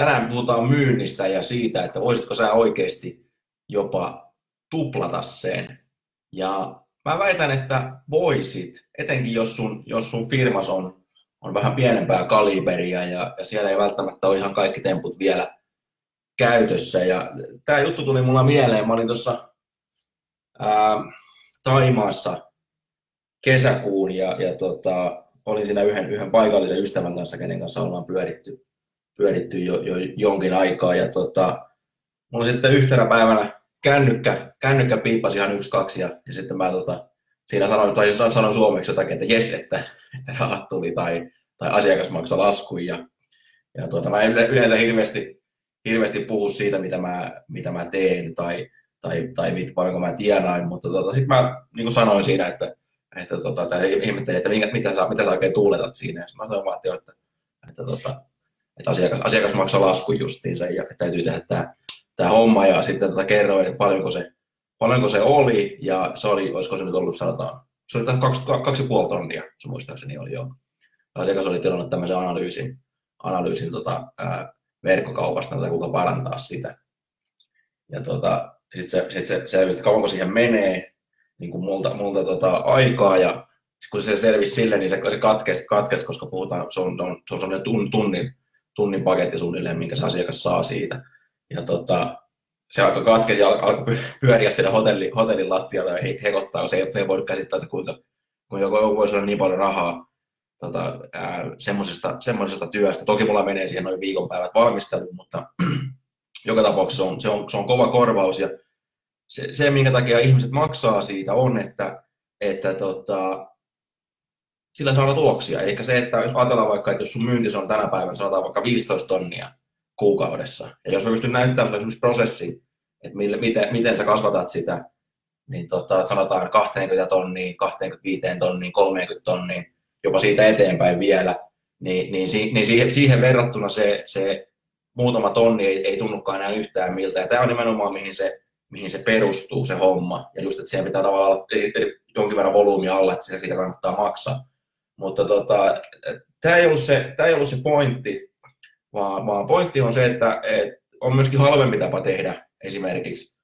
Tänään puhutaan myynnistä ja siitä, että voisitko sä oikeasti jopa tuplata sen. Ja mä väitän, että voisit, etenkin jos sun, jos sun firmas on, on vähän pienempää kaliberia ja, ja siellä ei välttämättä ole ihan kaikki temput vielä käytössä. Ja tämä juttu tuli mulla mieleen, mä olin tuossa Taimaassa kesäkuun ja, ja tota, olin siinä yhden, yhden paikallisen ystävän kanssa, kenen kanssa ollaan pyöritty, pyöritty jo, jo jonkin aikaa. Ja tota, mulla sitten yhtenä päivänä kännykkä, kännykkä piippasi ihan yksi, kaksi ja, ja sitten mä tota, siinä sanoin, tai sanoin suomeksi jotakin, että jes, että, että rahat tuli tai, tai asiakas maksoi ja, ja tuota, mä en yleensä hirveästi, hirveästi puhu siitä, mitä mä, mitä mä teen tai, tai, tai mit, paljonko mä tienain, mutta tota, sitten mä niin kuin sanoin siinä, että, että tota, ihmettelin, että minkä, mitä, sä, mitä sä oikein tuuletat siinä. Ja mä sanoin vaan, että, että, tota, että asiakas, asiakas maksaa laskun justiinsa ja täytyy tehdä tämä, tämä homma ja sitten tota, kerroin, että paljonko se, paljonko se oli ja se oli, olisiko se nyt ollut sanotaan, se oli kaksi, kaksi puoli tonnia, se muistaakseni oli jo. Asiakas oli tilannut tämmöisen analyysin, analyysin tota, ää, verkkokaupasta, että kuinka parantaa sitä. Ja tota, sitten se, sit se selvisi, että kauanko siihen menee niin kuin multa, multa tota, aikaa ja kun se selvisi sille, niin se, se katkesi, katkesi, koska puhutaan, se on, on, se on tunnin, tunnin paketti suunnilleen, minkä se asiakas saa siitä. Ja tota, se alkoi katkesi ja alkoi pyöriä siellä hotelli, hotellin lattialla ja hekottaa, se ei, ei voinut käsittää, että kuinka, kun joku voisi olla niin paljon rahaa tota, semmoisesta, semmoisesta työstä. Toki mulla menee siihen noin viikonpäivät valmisteluun, mutta joka tapauksessa on, se, on, se on kova korvaus ja se, se, minkä takia ihmiset maksaa siitä on, että, että tota, sillä saadaan tuloksia. Eli se, että jos ajatellaan vaikka, että jos sun myynti on tänä päivänä, sanotaan vaikka 15 tonnia kuukaudessa, ja jos mä pystyn näyttämään esimerkiksi prosessin, että mille, miten, miten sä kasvatat sitä, niin tota, sanotaan 20 tonniin, 25 tonniin, 30 tonniin, jopa siitä eteenpäin vielä, niin, niin, niin siihen, siihen verrattuna se, se muutama tonni ei, ei tunnukaan enää yhtään miltä. Ja tämä on nimenomaan mihin se, mihin se perustuu se homma. Ja just, että siihen pitää tavallaan olla jonkin verran volyymia alla, että siitä kannattaa maksaa. Mutta tota, tämä ei, ollut se, tämä ei ollut se pointti, vaan, vaan pointti on se, että, että on myöskin halvempi tapa tehdä esimerkiksi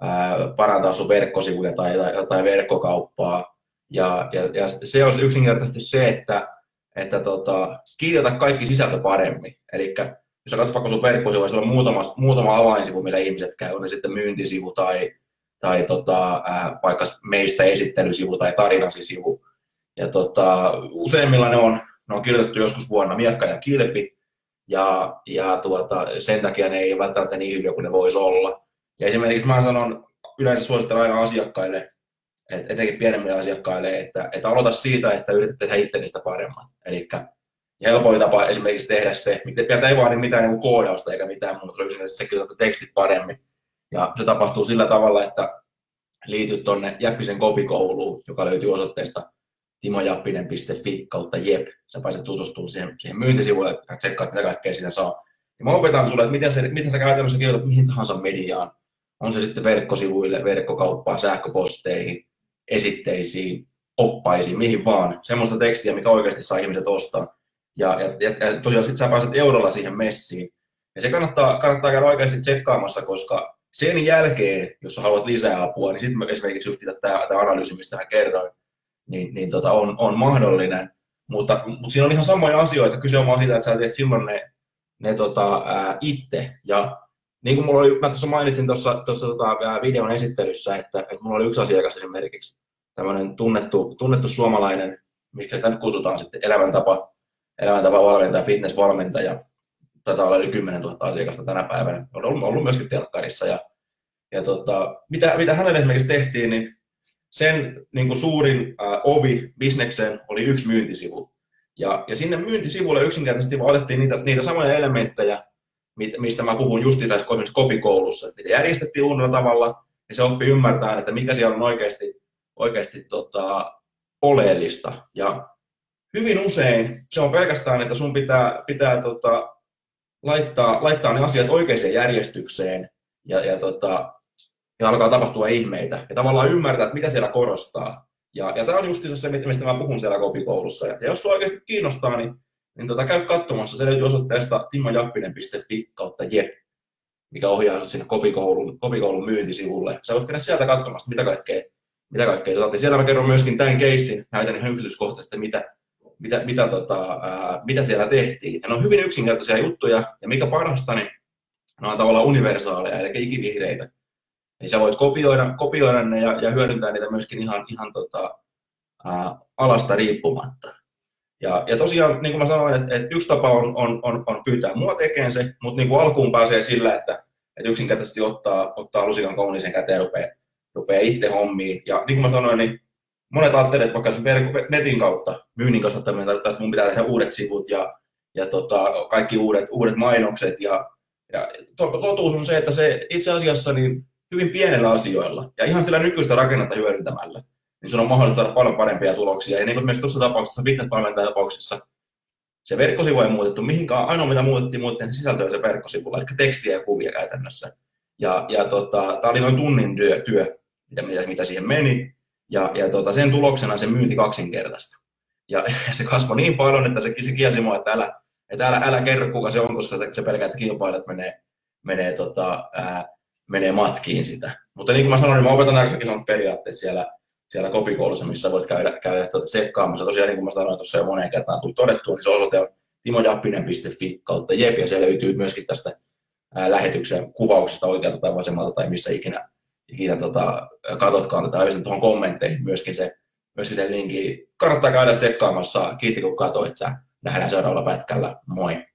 ää, parantaa sun verkkosivuja tai, tai, tai verkkokauppaa. Ja, ja, ja se on yksinkertaisesti se, että, että tota, kirjata kaikki sisältö paremmin. Eli jos katsot vaikka sun verkkosivu, siellä on muutama, muutama avainsivu, millä ihmiset käy, on ne sitten myyntisivu tai, tai tota, ää, vaikka meistä esittelysivu tai tarinasisivu. Ja tota, useimmilla ne on, ne on kirjoitettu joskus vuonna miekka ja kilpi, ja, ja tuota, sen takia ne ei ole välttämättä niin hyviä kuin ne voisi olla. Ja esimerkiksi mä sanon, yleensä suosittelen aina asiakkaille, et etenkin pienemmille asiakkaille, että, että aloita siitä, että yrität tehdä itse niistä paremmat. Eli helpoin tapa esimerkiksi tehdä se, mitä ei vaadi mitään niin koodausta eikä mitään muuta, yksinkertaisesti se kirjoittaa tekstit paremmin. Ja se tapahtuu sillä tavalla, että liityt tuonne Jäppisen kopikouluun, joka löytyy osoitteesta timojappinen.fi kautta jep. Sä pääset tutustumaan siihen, siihen myyntisivuille ja tsekkaat, mitä kaikkea siinä saa. Ja mä opetan sulle, että miten, se, miten sä käytännössä kirjoitat mihin tahansa mediaan. On se sitten verkkosivuille, verkkokauppaan, sähköposteihin, esitteisiin, oppaisiin, mihin vaan. Semmoista tekstiä, mikä oikeasti saa ihmiset ostaa. Ja, ja, ja, tosiaan sitten sä pääset eurolla siihen messiin. Ja se kannattaa, kannattaa käydä oikeasti tsekkaamassa, koska sen jälkeen, jos sä haluat lisää apua, niin sitten esimerkiksi just tämä analyysi, mistä mä kerroin, niin, niin tota, on, on mahdollinen. Mutta, mutta siinä on ihan samoja asioita. Kyse on vaan siitä, että sä teet silloin ne, ne tota, ää, itse. Ja niin kuin mulla oli, mä tuossa mainitsin tuossa, tuossa tota, videon esittelyssä, että, että mulla oli yksi asiakas esimerkiksi, tämmöinen tunnettu, tunnettu suomalainen, mikä tänne kutsutaan sitten elämäntapa, elämäntapa-valmentaja, fitness-valmentaja. Tätä olla yli 10 000 asiakasta tänä päivänä. On ollut, ollut myöskin telkkarissa. Ja, ja tota, mitä, mitä hänelle esimerkiksi tehtiin, niin sen niin kuin suurin äh, ovi bisnekseen oli yksi myyntisivu. Ja, ja sinne myyntisivulle yksinkertaisesti vaan niitä, niitä samoja elementtejä, mistä mä puhun just tässä kopikoulussa, että miten järjestettiin uudella tavalla, ja se oppi ymmärtää, että mikä siellä on oikeasti, oikeasti tota, oleellista. Ja hyvin usein se on pelkästään, että sun pitää, pitää tota, laittaa, laittaa ne asiat oikeaan järjestykseen ja, ja, tota, ja alkaa tapahtua ihmeitä. Ja tavallaan ymmärtää, että mitä siellä korostaa. Ja, ja tämä on just se, mistä mä puhun siellä kopikoulussa. Ja, ja jos sua oikeasti kiinnostaa, niin, niin tota, käy katsomassa. Se löytyy osoitteesta timojappinen.fi kautta jep, mikä ohjaa sinut sinne kopikoulun, kopikoulun myyntisivulle. Sä voit käydä sieltä katsomassa, mitä kaikkea, mitä kaikkea sä Siellä mä kerron myöskin tämän keissin, näytän ihan yksityiskohtaisesti, mitä, mitä, mitä, tota, ää, mitä siellä tehtiin. Ja ne on hyvin yksinkertaisia juttuja, ja mikä parasta, niin ne on tavallaan universaaleja, eli ikivihreitä. Niin sä voit kopioida, kopioida ne ja, ja hyödyntää niitä myöskin ihan, ihan tota, ää, alasta riippumatta. Ja, ja tosiaan, niin kuin mä sanoin, että, että yksi tapa on, on, on, on pyytää mua tekemään se, mutta niin kuin alkuun pääsee sillä, että, että yksinkertaisesti ottaa, ottaa lusikan kounisen käteen ja rupeaa, rupeaa itse hommiin. Ja niin kuin mä sanoin, niin monet ajattelevat, että vaikka netin kautta myynnin kasvattaminen tarkoittaa, että mun pitää tehdä uudet sivut ja, ja tota, kaikki uudet, uudet mainokset. Ja, ja totuus on se, että se itse asiassa niin hyvin pienellä asioilla ja ihan sillä nykyistä rakennetta hyödyntämällä, niin sun on mahdollista saada paljon parempia tuloksia. Ja niin kuin myös tuossa tapauksessa, fitness tapauksessa, se verkkosivu ei muutettu mihinkään. Ainoa mitä muutettiin, muutettiin sisältöä se verkkosivulla, eli tekstiä ja kuvia käytännössä. Ja, ja tota, tämä oli noin tunnin työ, työ mitä, mitä, mitä siihen meni. Ja, ja tota, sen tuloksena se myynti kaksinkertaista. Ja, ja se kasvoi niin paljon, että se, se kielsi mua, että älä, että älä, älä kerro kuka se on, koska se, se pelkää, että kilpailijat menee, menee, tota, ää, menee matkiin sitä. Mutta niin kuin mä sanoin, niin mä opetan kaikki samat periaatteet siellä, siellä kopikoulussa, missä voit käydä, käydä tuota sekkaamassa. Tosiaan niin kuin mä sanoin tuossa jo moneen kertaan tullut todettua, niin se osoite on timojappinen.fi kautta jep, ja siellä löytyy myöskin tästä ää, lähetyksen kuvauksesta oikealta tai vasemmalta tai missä ikinä, ikinä tota, katsotkaan tätä, ja tuohon kommentteihin myöskin se, myöskin se linkki. Kannattaa käydä tsekkaamassa. Kiitti kun katsoit ja nähdään seuraavalla pätkällä. Moi!